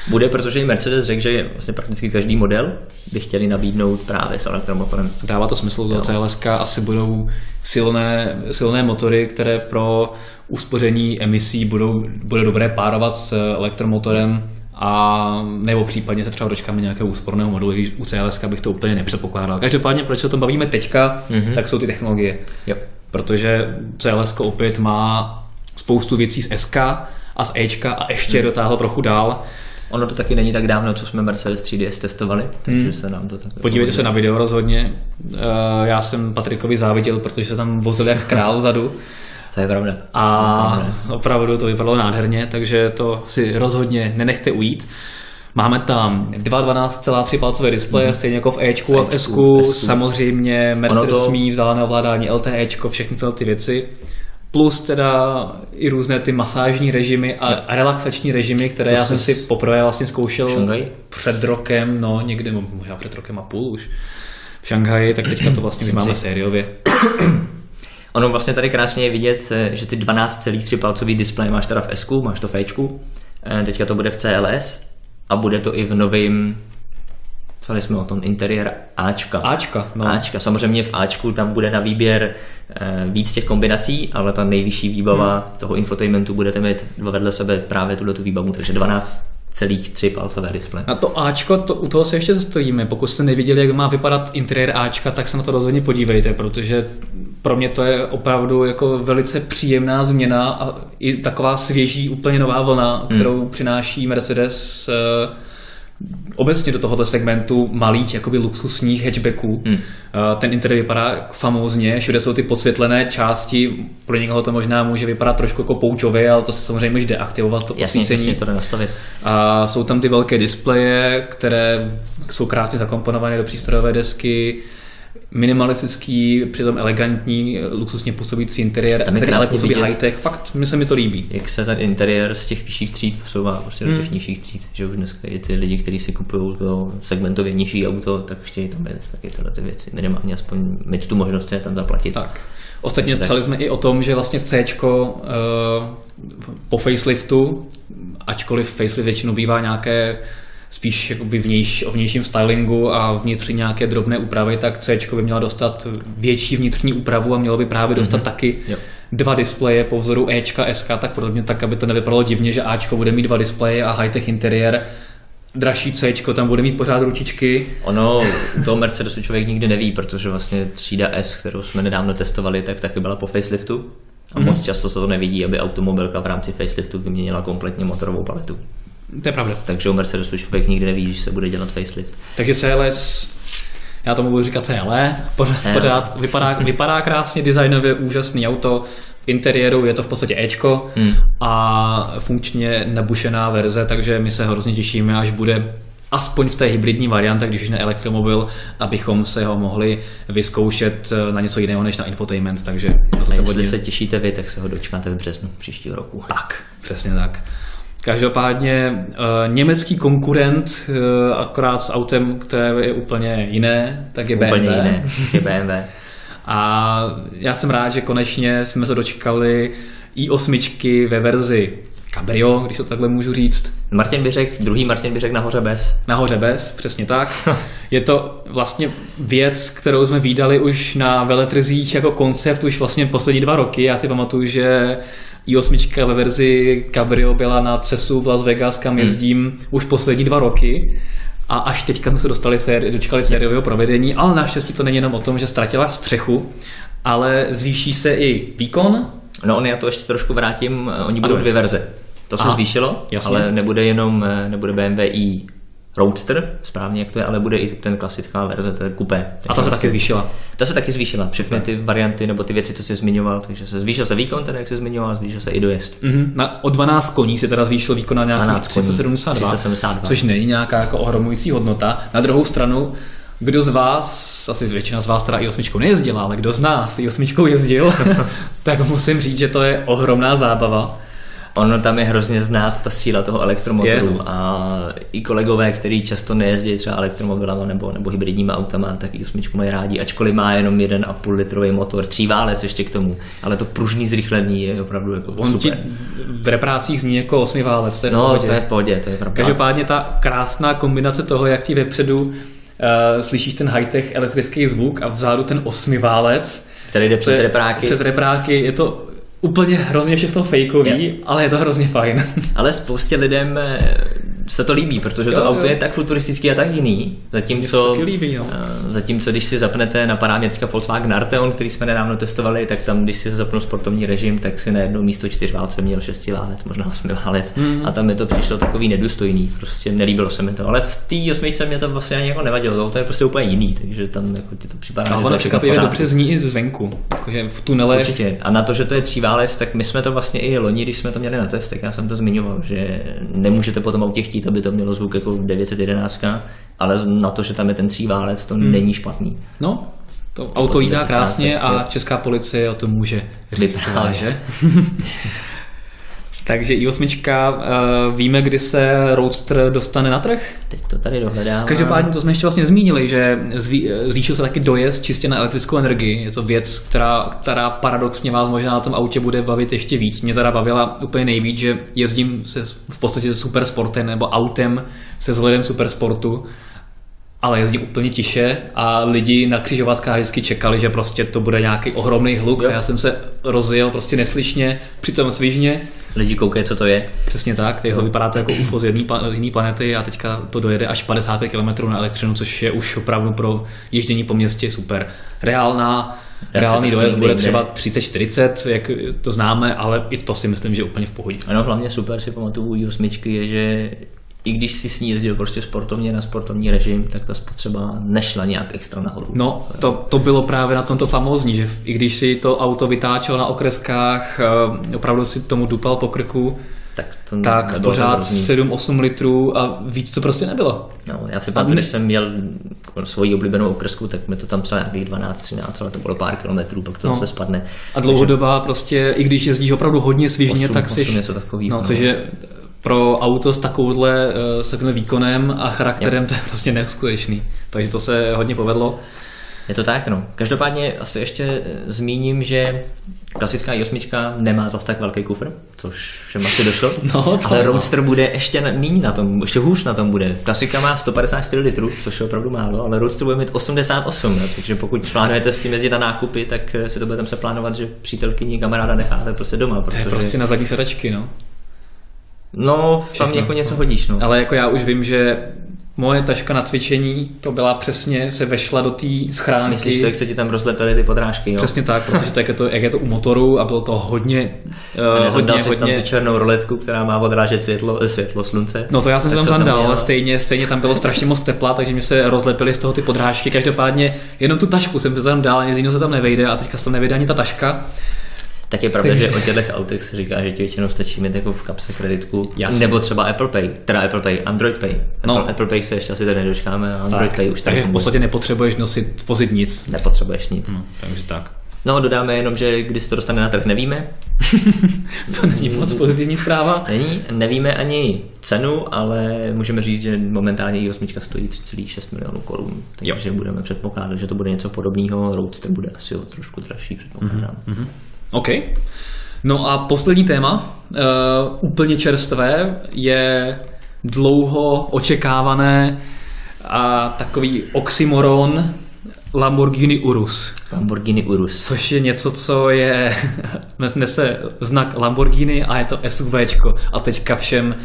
Bude, protože i Mercedes řekl, že vlastně prakticky každý model by chtěli nabídnout právě s elektromotorem. Dává to smysl, do CLS asi budou silné, silné motory, které pro uspoření emisí budou, bude dobré párovat s elektromotorem a nebo případně se třeba dočkáme nějakého úsporného modulu, když u CLS bych to úplně nepředpokládal. Každopádně, proč se o tom bavíme teďka, mm-hmm. tak jsou ty technologie. Jo. Protože CLS opět má spoustu věcí z SK a z Ečka a ještě mm. dotáhlo trochu dál. Ono to taky není tak dávno, co jsme Mercedes 3DS testovali, takže hmm. se nám to tak... Podívejte se na video rozhodně. Eh, já jsem Patrikovi záviděl, protože se tam vozil jak král vzadu. To je pravda. A to je pravda. opravdu to vypadalo nádherně, takže to si rozhodně nenechte ujít. Máme tam 2.12,3 palcové displeje, mm. stejně jako v Ečku a v Sku. Samozřejmě Mercedes to... mí vzdálené ovládání LTEčko, všechny tyhle ty věci. Plus teda i různé ty masážní režimy a relaxační režimy, které to já jsem si poprvé vlastně zkoušel Šangaj? před rokem, no někde, možná před rokem a půl už v Šanghaji, tak teďka to vlastně máme sériově. Ono vlastně tady krásně je vidět, eh, že ty 12,3 palcový displej máš teda v S, máš to v eh, teďka to bude v CLS a bude to i v novém Psali jsme o tom interiér Ačka. Ačka, no. Ačka. Samozřejmě v Ačku tam bude na výběr e, víc těch kombinací, ale ta nejvyšší výbava hmm. toho infotainmentu budete mít vedle sebe právě tuto tu výbavu, takže 12 celých tři palcové displej. A to Ačko, to, u toho se ještě zastojíme. Pokud jste neviděli, jak má vypadat interiér Ačka, tak se na to rozhodně podívejte, protože pro mě to je opravdu jako velice příjemná změna a i taková svěží, úplně nová vlna, kterou hmm. přináší Mercedes uh, obecně do tohoto segmentu malých, jakoby luxusních hatchbacků. Hmm. Ten interiér vypadá famózně, všude jsou ty podsvětlené části, pro někoho to možná může vypadat trošku jako poučově, ale to se samozřejmě může deaktivovat, to Jasně, to nastavit. A jsou tam ty velké displeje, které jsou krásně zakomponované do přístrojové desky, minimalistický, přitom elegantní, luxusně působící interiér, který ale působí high-tech. Fakt, mi se mi to líbí. Jak se ten interiér z těch vyšších tříd posouvá prostě hmm. do těch nižších tříd, že už dneska i ty lidi, kteří si kupují to segmentově nižší auto, tak chtějí tam být taky tyhle ty věci. Minimálně aspoň mít tu možnost se tam zaplatit. Tak. Ostatně Takže psali tak. jsme i o tom, že vlastně C uh, po faceliftu, ačkoliv facelift většinou bývá nějaké spíš jakoby vnějš, o vnějším stylingu a vnitřní nějaké drobné úpravy, tak C by měla dostat větší vnitřní úpravu a mělo by právě dostat mm-hmm. taky jo. dva displeje po vzoru Ečka, SK, tak podobně tak, aby to nevypadalo divně, že Ačko bude mít dva displeje a high-tech interiér dražší C, tam bude mít pořád ručičky. Ono, to Mercedesu člověk nikdy neví, protože vlastně třída S, kterou jsme nedávno testovali, tak taky byla po faceliftu. A mm-hmm. moc často se to nevidí, aby automobilka v rámci faceliftu vyměnila kompletně motorovou paletu. To je pravda. Takže u Mercedesu člověk nikdy neví, že se bude dělat facelift. Takže CLS, já tomu budu říkat CLE, pořád, pořád vypadá, vypadá krásně, designově úžasný auto, v interiéru je to v podstatě Ečko hmm. a funkčně nabušená verze, takže my se hrozně těšíme, až bude aspoň v té hybridní variantě, když už ne elektromobil, abychom se ho mohli vyzkoušet na něco jiného než na infotainment. Takže na to se Jestli se těšíte vy, tak se ho dočkáte v březnu příštího roku. Tak, přesně tak. Každopádně uh, německý konkurent, uh, akorát s autem, které je úplně jiné, tak je úplně BMW. jiné, je BMW. A já jsem rád, že konečně jsme se dočkali i8 ve verzi Cabrio, když to takhle můžu říct. Martin by řekl, druhý Martin by řekl nahoře bez. Nahoře bez, přesně tak. Je to vlastně věc, kterou jsme výdali už na veletrzích jako koncept už vlastně poslední dva roky. Já si pamatuju, že i8 ve verzi Cabrio byla na CESu v Las Vegas, kam hmm. jezdím hmm. už poslední dva roky. A až teďka jsme se dostali séri, dočkali sériového provedení, ale naštěstí to není jenom o tom, že ztratila střechu, ale zvýší se i výkon. No on já to ještě trošku vrátím, oni budou dvě verze. To se Aha, zvýšilo, jasně. ale nebude jenom nebude BMW i Roadster, správně jak to je, ale bude i ten klasická verze, to je kupé. A ta se taky zvýšila. Ta se taky zvýšila, všechny ty varianty nebo ty věci, co jsi zmiňoval, takže se zvýšil se výkon, teda jak jsi zmiňoval, zvýšil se i dojezd. Mm-hmm. Na, o 12 koní se teda zvýšil výkon na nějakých 372, 372, což není nějaká jako ohromující hodnota. Na druhou stranu, kdo z vás, asi většina z vás teda i osmičkou nejezdila, ale kdo z nás i osmičkou jezdil, tak musím říct, že to je ohromná zábava ono tam je hrozně znát ta síla toho elektromobilu je. a i kolegové, kteří často nejezdí třeba elektromobilama nebo, nebo hybridníma autama, tak i osmičku mají rádi, ačkoliv má jenom 1,5 litrový motor, tříválec ještě k tomu, ale to pružný zrychlení je opravdu jako On super. Ti v reprácích zní jako osmiválec, to je no, v pohodě. to je v pohodě, to je pravda. Každopádně ta krásná kombinace toho, jak ti vepředu uh, slyšíš ten high-tech elektrický zvuk a vzadu ten osmiválec, který jde přes repráky. Přes repráky, je to úplně hrozně všechno fejkový, je. ale je to hrozně fajn. Ale spoustě lidem eh, se to líbí, protože jo, to auto jo. je tak futuristický a tak jiný. Zatímco, líbí, jo. Eh, zatímco když si zapnete na parámětka Volkswagen Arteon, který jsme nedávno testovali, tak tam, když si zapnu sportovní režim, tak si najednou místo čtyřválce měl šestiválec, možná osmiválec. Mm. A tam mi to přišlo takový nedůstojný. Prostě nelíbilo se mi to. Ale v té osmičce mě to vlastně ani jako nevadilo. To je prostě úplně jiný, takže tam jako ti to připadá. Ale překvapivě dobře zní i zvenku. Jakože v tunele. Určitě. A na to, že to je tříválec, tak my jsme to vlastně i loni, když jsme to měli na test, tak já jsem to zmiňoval, že nemůžete potom autě chtít, aby to mělo zvuk jako 911, ale na to, že tam je ten tříválec, to hmm. není špatný. No, to, to auto jídá krásně a česká policie o tom může říct, že? Takže i8, uh, víme, kdy se Roadster dostane na trh? Teď to tady dohledám. Každopádně to jsme ještě vlastně zmínili, že zví, zvýšil se taky dojezd čistě na elektrickou energii. Je to věc, která, která paradoxně vás možná na tom autě bude bavit ještě víc. Mě teda bavila úplně nejvíc, že jezdím se v podstatě supersportem nebo autem se vzhledem supersportu ale jezdí úplně tiše a lidi na křižovatkách vždycky čekali, že prostě to bude nějaký ohromný hluk jo. a já jsem se rozjel prostě neslyšně, přitom svižně lidi koukají, co to je. Přesně tak, to vypadá to jako UFO z jiné planety a teďka to dojede až 55 km na elektřinu, což je už opravdu pro ježdění po městě super. Reálná Reálný dojezd bude třeba 30-40, jak to známe, ale i to si myslím, že je úplně v pohodě. Ano, hlavně super si pamatuju u 8 je, že i když si s ní jezdil prostě sportovně na sportovní režim, tak ta spotřeba nešla nějak extra nahoru. No, to, to bylo právě na tomto famózní, že i když si to auto vytáčel na okreskách, eh, opravdu si tomu dupal po krku, tak, to tak pořád 7-8 litrů a víc to prostě nebylo. No, já si pamatuju, když jsem měl svoji oblíbenou okresku, tak mi to tam psal nějakých 12-13, ale to bylo pár kilometrů, pak to no. se spadne. A dlouhodobá Takže... prostě, i když jezdíš opravdu hodně svižně, 8, tak si... 8 něco takového. No, no. což je pro auto s takovouhle, uh, s takovým výkonem a charakterem, jo. to je prostě neskutečný. Takže to se hodně povedlo. Je to tak, no. Každopádně asi ještě eh, zmíním, že klasická i8 nemá zas tak velký kufr, což všem asi došlo, no, ale Roadster bude ještě méně na tom, ještě hůř na tom bude. Klasika má 154 litrů, což je opravdu málo, ale Roadster bude mít 88, no, takže pokud plánujete s tím jezdit na nákupy, tak eh, si to budete se plánovat, že přítelkyni kamaráda necháte prostě doma. Protože... To je prostě na zadní sedačky, no. No, Všechno. tam jako něco hodíš, no. Ale jako já už vím, že moje taška na cvičení, to byla přesně, se vešla do té schránky. Myslíš to, jak se ti tam rozlepily ty podrážky, jo? Přesně tak, protože tak je to, jak je to u motoru a bylo to hodně, uh, a hodně, hodně... tam tu černou roletku, která má odrážet světlo, eh, světlo slunce. No to já jsem tam tam dal, ale stejně, stejně tam bylo strašně moc tepla, takže mi se rozlepily z toho ty podrážky. Každopádně jenom tu tašku jsem tam dal, nic jiného se tam nevejde a teďka se tam nevejde ani ta taška. Tak je pravda, že o těchto autech se říká, že ti většinou stačí mít jako v kapse kreditku, Jasně. nebo třeba Apple Pay, teda Apple Pay, Android Pay. Apple, no. Apple Pay se ještě asi tady nedočkáme, a Android tak, Pay už Takže v podstatě nepotřebuješ nosit, vozit nic. Nepotřebuješ nic. No, takže tak. No, dodáme jenom, že když se to dostane na trh, nevíme. to není moc pozitivní zpráva. Není, nevíme ani cenu, ale můžeme říct, že momentálně i8 stojí 3,6 milionů korun. Takže jo. budeme předpokládat, že to bude něco podobného. Roadster bude asi o trošku dražší, předpokládám. Mm-hmm. OK. No a poslední téma, uh, úplně čerstvé, je dlouho očekávané a takový oxymoron Lamborghini Urus. Lamborghini Urus. Což je něco, co je, nese znak Lamborghini a je to SUVčko. A teďka všem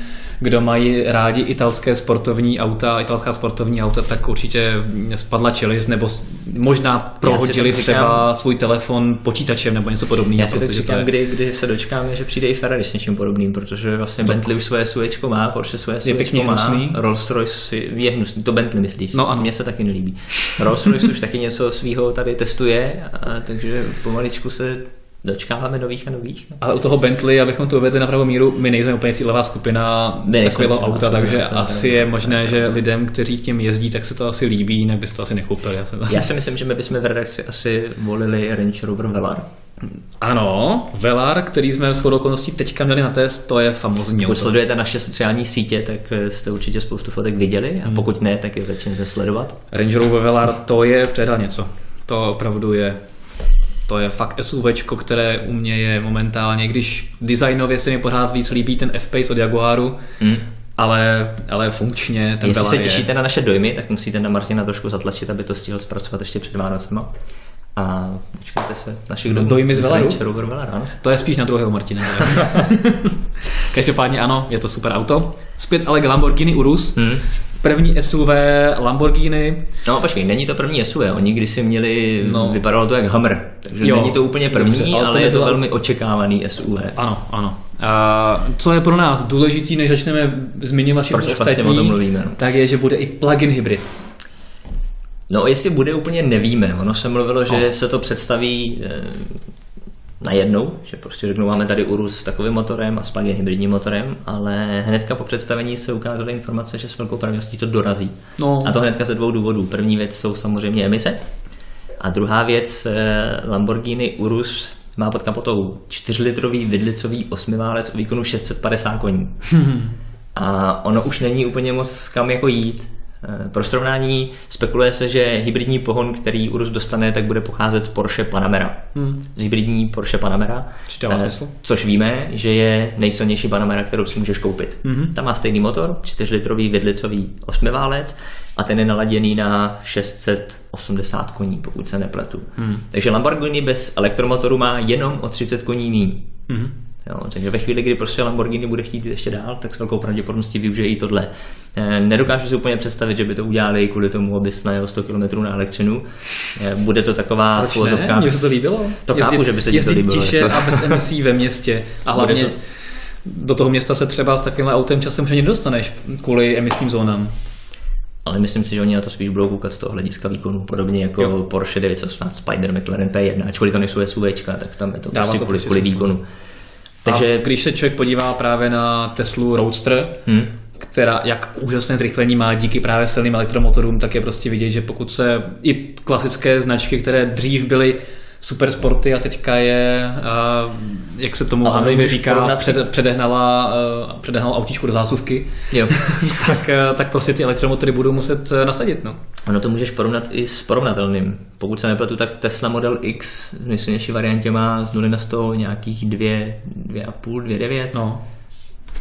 kdo mají rádi italské sportovní auta, italská sportovní auta, tak určitě spadla čelist, nebo možná prohodili říkám, třeba svůj telefon počítačem nebo něco podobného. Já si tak říkám, je... kdy, kdy se dočkáme, že přijde i Ferrari s něčím podobným, protože vlastně to... Bentley už svoje SUVčko má, Porsche svoje SUVčko má, hnusný. Rolls Royce je hnusný, to Bentley myslíš? No a mně se taky nelíbí. Rolls Royce už taky něco svého tady testuje, a, takže pomaličku se dočkáváme nových a nových. Ale u toho Bentley, abychom to uvedli na pravou míru, my nejsme úplně cílová skupina takového auta, takže to asi je možné, že lidem, kteří tím jezdí, tak se to asi líbí, jinak to asi nekoupili. Já, si myslím, že my bychom v redakci asi volili Range Rover Velar. Ano, Velar, který jsme s okolností teďka měli na test, to je famozní Pokud sledujete naše sociální sítě, tak jste určitě spoustu fotek viděli a hmm. pokud ne, tak je začněte sledovat. Range Rover Velar, to je teda něco. To opravdu je to je fakt SUV, které u mě je momentálně, když designově se mi pořád víc líbí ten F-Pace od Jaguaru, mm. ale, ale funkčně ten Jestli se těšíte je... na naše dojmy, tak musíte na Martina trošku zatlačit, aby to stihl zpracovat ještě před Vánocema. A počkejte se, našich dojmy, dojmy z Velaru? Velar, To je spíš na druhého Martina. Každopádně ano, je to super auto. Zpět ale k Lamborghini Urus. Hmm první SUV Lamborghini. No počkej, není to první SUV, oni kdysi měli, no. vypadalo to jak Hummer, takže jo, není to úplně první, dobře, ale, ale je to byla... velmi očekávaný SUV. Ano, ano. A co je pro nás důležitý, než začneme zmiňovat všechno ostatní, vlastně o tom mluvíme, no. tak je, že bude i plug-in hybrid. No, jestli bude úplně nevíme. Ono se mluvilo, že no. se to představí eh, najednou, že prostě řeknou, máme tady Urus s takovým motorem a s plug-in hybridním motorem, ale hnedka po představení se ukázaly informace, že s velkou pravděpodobností to dorazí. No. A to hnedka ze dvou důvodů. První věc jsou samozřejmě emise a druhá věc, eh, Lamborghini Urus má pod kapotou 4-litrový vidlicový osmiválec o výkonu 650 koní. a ono už není úplně moc kam jako jít. Eh, pro srovnání spekuluje se, že hybridní pohon, který Urus dostane, tak bude pocházet z Porsche Panamera. Hmm. Z hybridní Porsche Panamera. Eh, což víme, že je nejsilnější Panamera, kterou si můžeš koupit. Hmm. Tam má stejný motor, 4-litrový vidlicový osmiválec a ten je naladěný na 680 koní, pokud se nepletu. Hmm. Takže Lamborghini bez elektromotoru má jenom o 30 koní míň. Hmm. Jo, takže ve chvíli, kdy prostě Lamborghini bude chtít jít ještě dál, tak s velkou pravděpodobností využije i tohle. Eh, nedokážu si úplně představit, že by to udělali kvůli tomu, aby najel 100 km na elektřinu. Eh, bude to taková Proč ne? Mně se to líbilo. To jezdit, chápu, že by se ti to líbilo. tiše jako. a bez emisí ve městě. A hlavně to... do toho města se třeba s takovým autem časem už ani nedostaneš kvůli emisním zónám ale myslím si, že oni na to spíš budou koukat z toho hlediska výkonu, podobně jako jo. Porsche 918 Spider McLaren P1, ačkoliv to nejsou SUVčka, tak tam je to Dává prostě to kvůli, kvůli výkonu. Takže a když se člověk podívá právě na Teslu Roadster, hmm. která jak úžasné zrychlení má díky právě silným elektromotorům, tak je prostě vidět, že pokud se i klasické značky, které dřív byly super sporty a teďka je, uh, jak se tomu anglicky říká, před, předehnala, uh, předehnala autíčku do zásuvky, jo. tak, uh, tak prostě ty elektromotory budou muset uh, nasadit. No. Ono to můžeš porovnat i s porovnatelným. Pokud se nepletu, tak Tesla Model X v nejsilnější variantě má z 0 na 100 nějakých 2, 2,5, 2,9. No.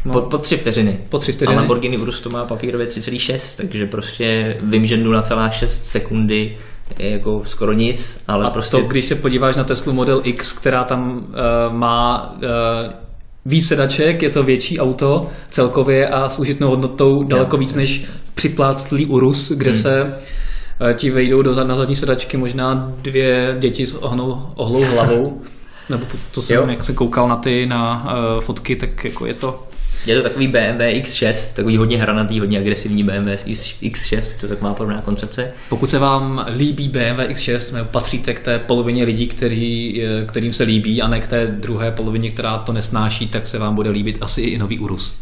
No. Po, po tři vteřiny. Po tři vteřiny. A Lamborghini Urus má papírově 3,6, takže prostě vím, že 0,6 sekundy je jako skoro nic, ale a prostě... to, když se podíváš na Teslu Model X, která tam uh, má uh, víc sedaček, je to větší auto celkově a s užitnou hodnotou daleko víc než připláctlý Urus, kde hmm. se uh, ti vejdou do, na zadní sedačky možná dvě děti s ohnou, ohlou hlavou. Nebo to jsem, jo. jak se koukal na ty na uh, fotky, tak jako je to je to takový BMW X6, takový hodně hranatý, hodně agresivní BMW X6, to tak má podobná koncepce. Pokud se vám líbí BMW X6, nebo patříte k té polovině lidí, který, kterým se líbí, a ne k té druhé polovině, která to nesnáší, tak se vám bude líbit asi i nový Urus.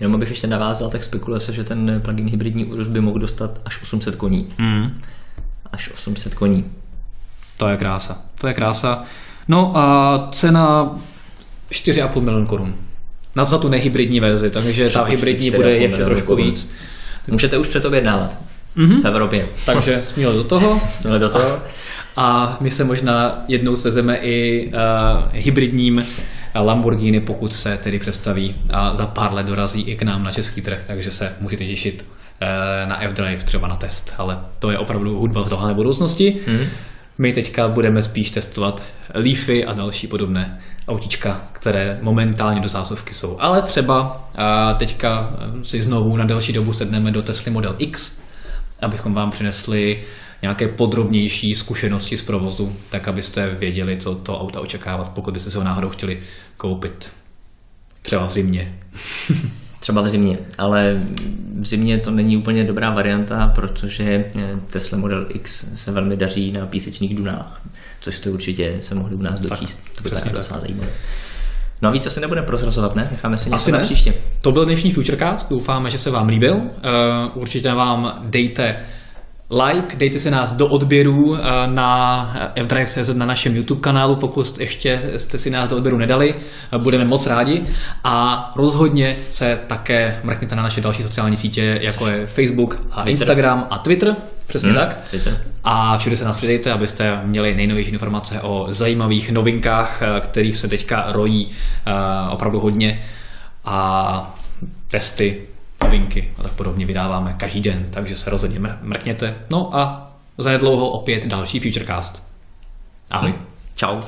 Jenom abych ještě navázal, tak spekuluje se, že ten plug-in hybridní Urus by mohl dostat až 800 koní. Mm. Až 800 koní. To je krása. To je krása. No a cena 4,5 milion korun na za tu nehybridní verzi, takže ta hybridní bude ještě trošku víc. Můžete už předobjednávat mm-hmm. v Evropě. Takže směl do toho. Směl do toho. A my se možná jednou svezeme i uh, hybridním Lamborghini, pokud se tedy představí a za pár let dorazí i k nám na český trh, takže se můžete těšit uh, na F-Drive třeba na test, ale to je opravdu hudba v tohle budoucnosti. Mm-hmm. My teďka budeme spíš testovat Leafy a další podobné autíčka, které momentálně do zásuvky jsou. Ale třeba teďka si znovu na delší dobu sedneme do Tesla Model X, abychom vám přinesli nějaké podrobnější zkušenosti z provozu, tak abyste věděli, co to auta očekávat, pokud byste se ho náhodou chtěli koupit. Třeba v zimě. třeba v zimě, ale v zimě to není úplně dobrá varianta, protože eh, Tesla Model X se velmi daří na písečných dunách, což to určitě se mohli u nás dočíst. Tak, to je docela zajímavé. No a víc asi nebudeme prozrazovat, ne? Necháme si něco na příště. To byl dnešní Futurecast, doufáme, že se vám líbil. Uh, určitě vám dejte like, dejte se nás do odběru eh, na fdrive.cz na našem YouTube kanálu, pokud ještě jste si nás do odběru nedali, eh, budeme moc rádi a rozhodně se také mrkněte na naše další sociální sítě, jako je Facebook a Twitter. Instagram a Twitter, přesně hmm, tak. Twitter. A všude se nás přidejte, abyste měli nejnovější informace o zajímavých novinkách, eh, kterých se teďka rojí opravdu hodně a testy novinky a tak podobně vydáváme každý den, takže se rozhodně mrkněte. No a zanedlouho opět další Futurecast. Ahoj. Hm. Čau.